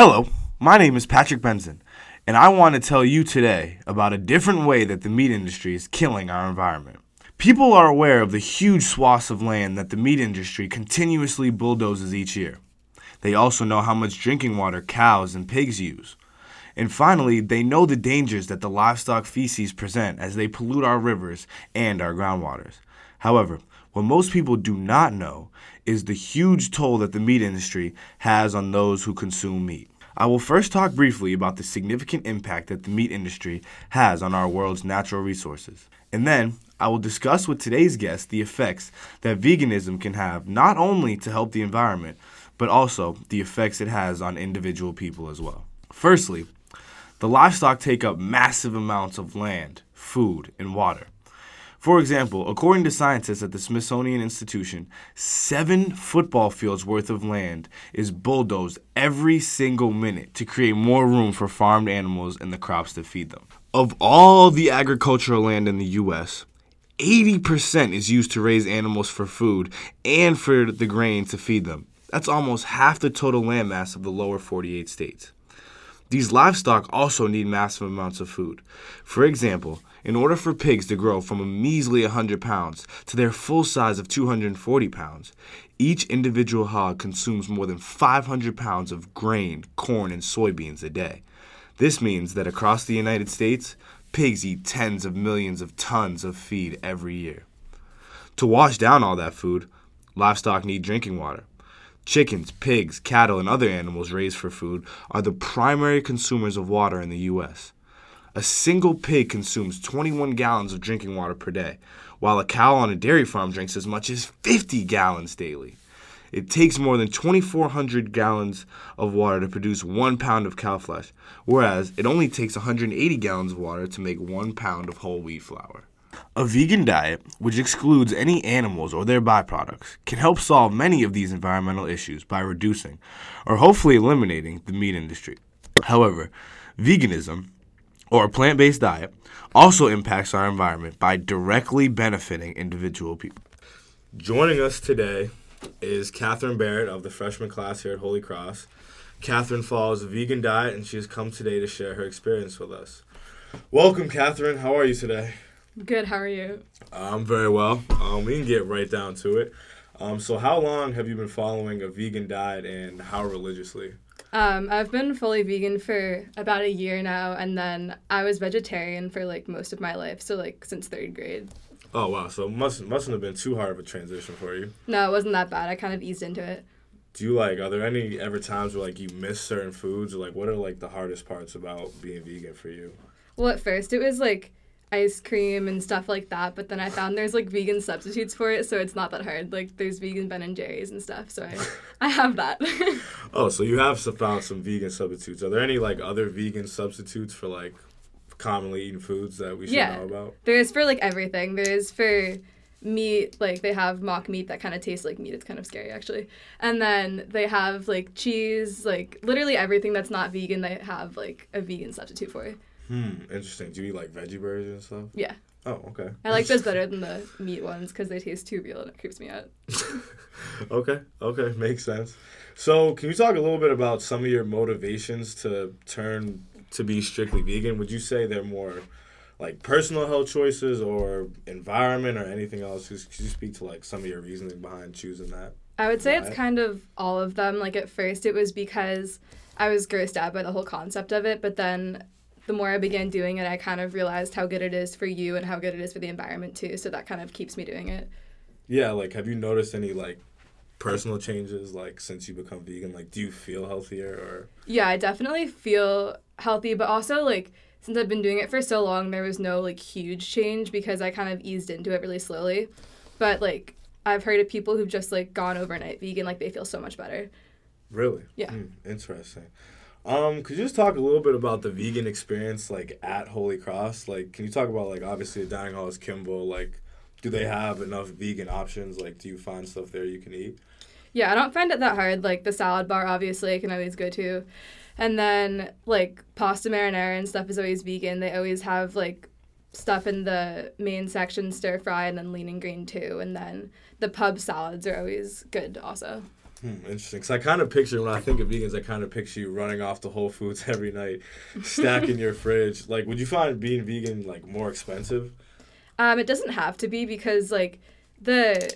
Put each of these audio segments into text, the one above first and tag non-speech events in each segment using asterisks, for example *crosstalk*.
Hello, my name is Patrick Benson, and I want to tell you today about a different way that the meat industry is killing our environment. People are aware of the huge swaths of land that the meat industry continuously bulldozes each year. They also know how much drinking water cows and pigs use. And finally, they know the dangers that the livestock feces present as they pollute our rivers and our groundwaters. However, what most people do not know is the huge toll that the meat industry has on those who consume meat. I will first talk briefly about the significant impact that the meat industry has on our world's natural resources. And then I will discuss with today's guest the effects that veganism can have not only to help the environment, but also the effects it has on individual people as well. Firstly, the livestock take up massive amounts of land, food, and water. For example, according to scientists at the Smithsonian Institution, seven football fields worth of land is bulldozed every single minute to create more room for farmed animals and the crops to feed them. Of all the agricultural land in the U.S., 80% is used to raise animals for food and for the grain to feed them. That's almost half the total land mass of the lower 48 states. These livestock also need massive amounts of food. For example, in order for pigs to grow from a measly 100 pounds to their full size of 240 pounds, each individual hog consumes more than 500 pounds of grain, corn, and soybeans a day. This means that across the United States, pigs eat tens of millions of tons of feed every year. To wash down all that food, livestock need drinking water. Chickens, pigs, cattle, and other animals raised for food are the primary consumers of water in the U.S. A single pig consumes 21 gallons of drinking water per day, while a cow on a dairy farm drinks as much as 50 gallons daily. It takes more than 2,400 gallons of water to produce one pound of cow flesh, whereas it only takes 180 gallons of water to make one pound of whole wheat flour. A vegan diet, which excludes any animals or their byproducts, can help solve many of these environmental issues by reducing, or hopefully eliminating, the meat industry. However, veganism, or a plant based diet, also impacts our environment by directly benefiting individual people. Joining us today is Catherine Barrett of the freshman class here at Holy Cross. Catherine follows a vegan diet and she has come today to share her experience with us. Welcome, Catherine. How are you today? Good. How are you? I'm very well. Um, we can get right down to it. Um, so, how long have you been following a vegan diet and how religiously? Um, I've been fully vegan for about a year now, and then I was vegetarian for like most of my life, so like since third grade. Oh wow! So must mustn't have been too hard of a transition for you. No, it wasn't that bad. I kind of eased into it. Do you like? Are there any ever times where like you miss certain foods, or like what are like the hardest parts about being vegan for you? Well, at first it was like ice cream and stuff like that, but then I found there's like vegan substitutes for it, so it's not that hard. Like there's vegan Ben and Jerry's and stuff, so I *laughs* I have that. *laughs* oh, so you have found some vegan substitutes. Are there any like other vegan substitutes for like commonly eaten foods that we should yeah, know about? There's for like everything. There's for meat like they have mock meat that kind of tastes like meat it's kind of scary actually and then they have like cheese like literally everything that's not vegan they have like a vegan substitute for Hmm, interesting. Do you eat like veggie burgers and stuff? Yeah. Oh, okay. I like those better *laughs* than the meat ones because they taste too real and it creeps me out. *laughs* okay, okay, makes sense. So, can you talk a little bit about some of your motivations to turn to be strictly vegan? Would you say they're more like personal health choices or environment or anything else? Could you speak to like some of your reasoning behind choosing that? I would say diet? it's kind of all of them. Like at first, it was because I was grossed out by the whole concept of it, but then the more I began doing it, I kind of realized how good it is for you and how good it is for the environment too. So that kind of keeps me doing it. Yeah, like have you noticed any like personal changes like since you become vegan? Like do you feel healthier or Yeah, I definitely feel healthy, but also like since I've been doing it for so long, there was no like huge change because I kind of eased into it really slowly. But like I've heard of people who've just like gone overnight vegan, like they feel so much better. Really? Yeah. Mm, interesting. Um, could you just talk a little bit about the vegan experience, like at Holy Cross? Like, can you talk about like obviously the dining hall is Kimball. Like, do they have enough vegan options? Like, do you find stuff there you can eat? Yeah, I don't find it that hard. Like the salad bar, obviously, I can always go to, and then like pasta marinara and stuff is always vegan. They always have like stuff in the main section, stir fry, and then lean and green too. And then the pub salads are always good also. Hmm, interesting. Because I kind of picture when I think of vegans, I kind of picture you running off to Whole Foods *laughs* every night, stacking your fridge. Like, would you find being vegan like more expensive? Um, it doesn't have to be because like the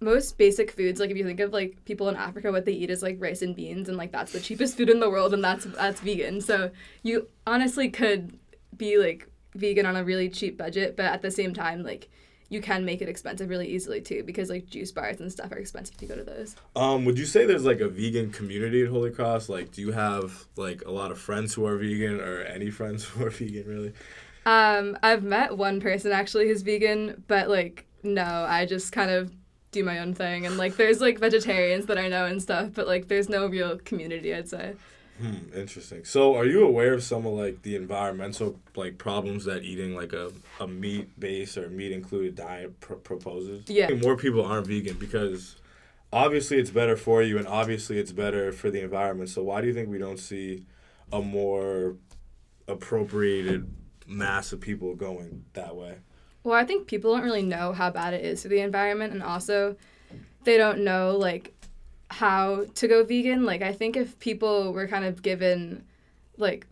most basic foods, like if you think of like people in Africa, what they eat is like rice and beans, and like that's the cheapest food in the world, and that's that's vegan. So you honestly could be like vegan on a really cheap budget, but at the same time, like you can make it expensive really easily too because like juice bars and stuff are expensive to go to those. Um, would you say there's like a vegan community at Holy Cross? Like, do you have like a lot of friends who are vegan or any friends *laughs* who are vegan really? Um, I've met one person actually who's vegan, but like no, I just kind of do my own thing and like there's like vegetarians that I know and stuff, but like there's no real community, I'd say. Hmm, interesting. So, are you aware of some of like the environmental like problems that eating like a, a meat based or meat included diet pr- proposes? Yeah. More people aren't vegan because obviously it's better for you and obviously it's better for the environment. So, why do you think we don't see a more appropriated mass of people going that way? Well, I think people don't really know how bad it is for the environment, and also they don't know like how to go vegan. Like I think if people were kind of given like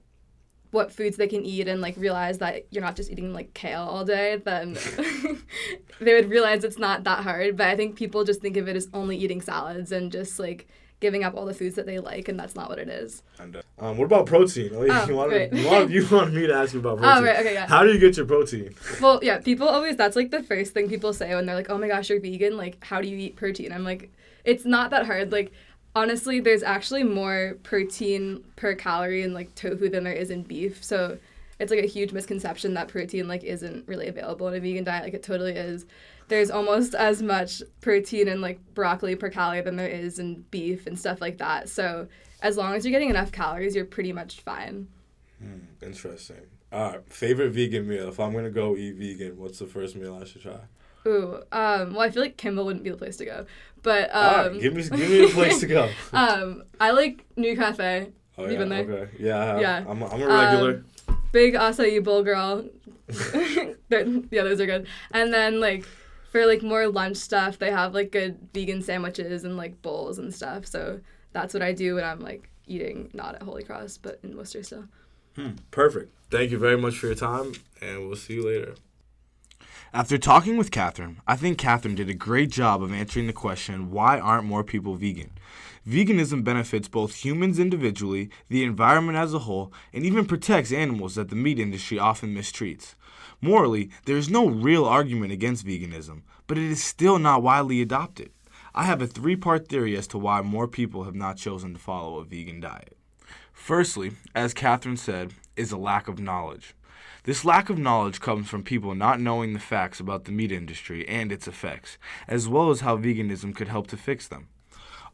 what foods they can eat and like realize that you're not just eating like kale all day, then *laughs* *laughs* they would realize it's not that hard. But I think people just think of it as only eating salads and just like giving up all the foods that they like, and that's not what it is. And, uh, um, what about protein? Oh, *laughs* you, wanted, right. you, wanted, you wanted me to ask you about protein. *laughs* Oh, right, okay, yeah. How do you get your protein? Well, yeah, people always that's like the first thing people say when they're like, "Oh my gosh, you're vegan. Like, how do you eat protein?" I'm like, "It's not that hard. Like, honestly, there's actually more protein per calorie in like tofu than there is in beef. So, it's like a huge misconception that protein like isn't really available in a vegan diet. Like, it totally is. There's almost as much protein in like broccoli per calorie than there is in beef and stuff like that. So, as long as you're getting enough calories, you're pretty much fine. Interesting. All right, favorite vegan meal. If I'm gonna go eat vegan, what's the first meal I should try? Ooh, um, well, I feel like Kimball wouldn't be the place to go, but um, right, give me give me a place to go. *laughs* Um, I like Nu Cafe. Oh yeah, okay, yeah. Yeah. I'm a, I'm a regular. Big acai bowl girl. *laughs* Yeah, those are good. And then like for like more lunch stuff, they have like good vegan sandwiches and like bowls and stuff. So that's what I do when I'm like eating not at Holy Cross, but in Worcester still. Hmm, perfect. Thank you very much for your time, and we'll see you later. After talking with Catherine, I think Catherine did a great job of answering the question why aren't more people vegan? Veganism benefits both humans individually, the environment as a whole, and even protects animals that the meat industry often mistreats. Morally, there is no real argument against veganism, but it is still not widely adopted. I have a three part theory as to why more people have not chosen to follow a vegan diet. Firstly, as Catherine said, is a lack of knowledge. This lack of knowledge comes from people not knowing the facts about the meat industry and its effects, as well as how veganism could help to fix them.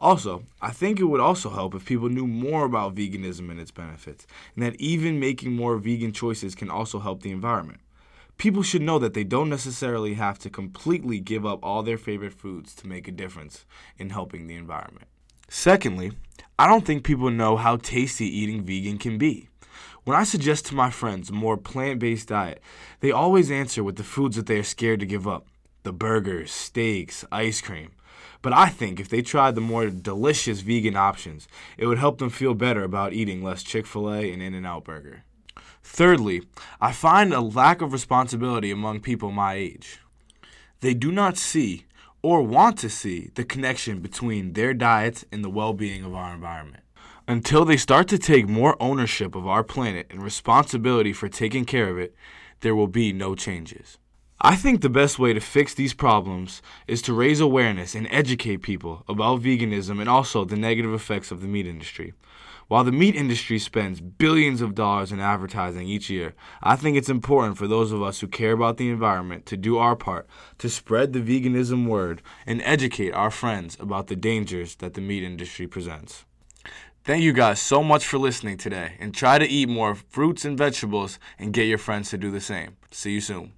Also, I think it would also help if people knew more about veganism and its benefits, and that even making more vegan choices can also help the environment. People should know that they don't necessarily have to completely give up all their favorite foods to make a difference in helping the environment. Secondly, I don't think people know how tasty eating vegan can be. When I suggest to my friends a more plant based diet, they always answer with the foods that they are scared to give up the burgers, steaks, ice cream. But I think if they tried the more delicious vegan options, it would help them feel better about eating less Chick fil A and In N Out Burger. Thirdly, I find a lack of responsibility among people my age. They do not see or want to see the connection between their diets and the well being of our environment. Until they start to take more ownership of our planet and responsibility for taking care of it, there will be no changes. I think the best way to fix these problems is to raise awareness and educate people about veganism and also the negative effects of the meat industry. While the meat industry spends billions of dollars in advertising each year, I think it's important for those of us who care about the environment to do our part to spread the veganism word and educate our friends about the dangers that the meat industry presents. Thank you guys so much for listening today and try to eat more fruits and vegetables and get your friends to do the same. See you soon.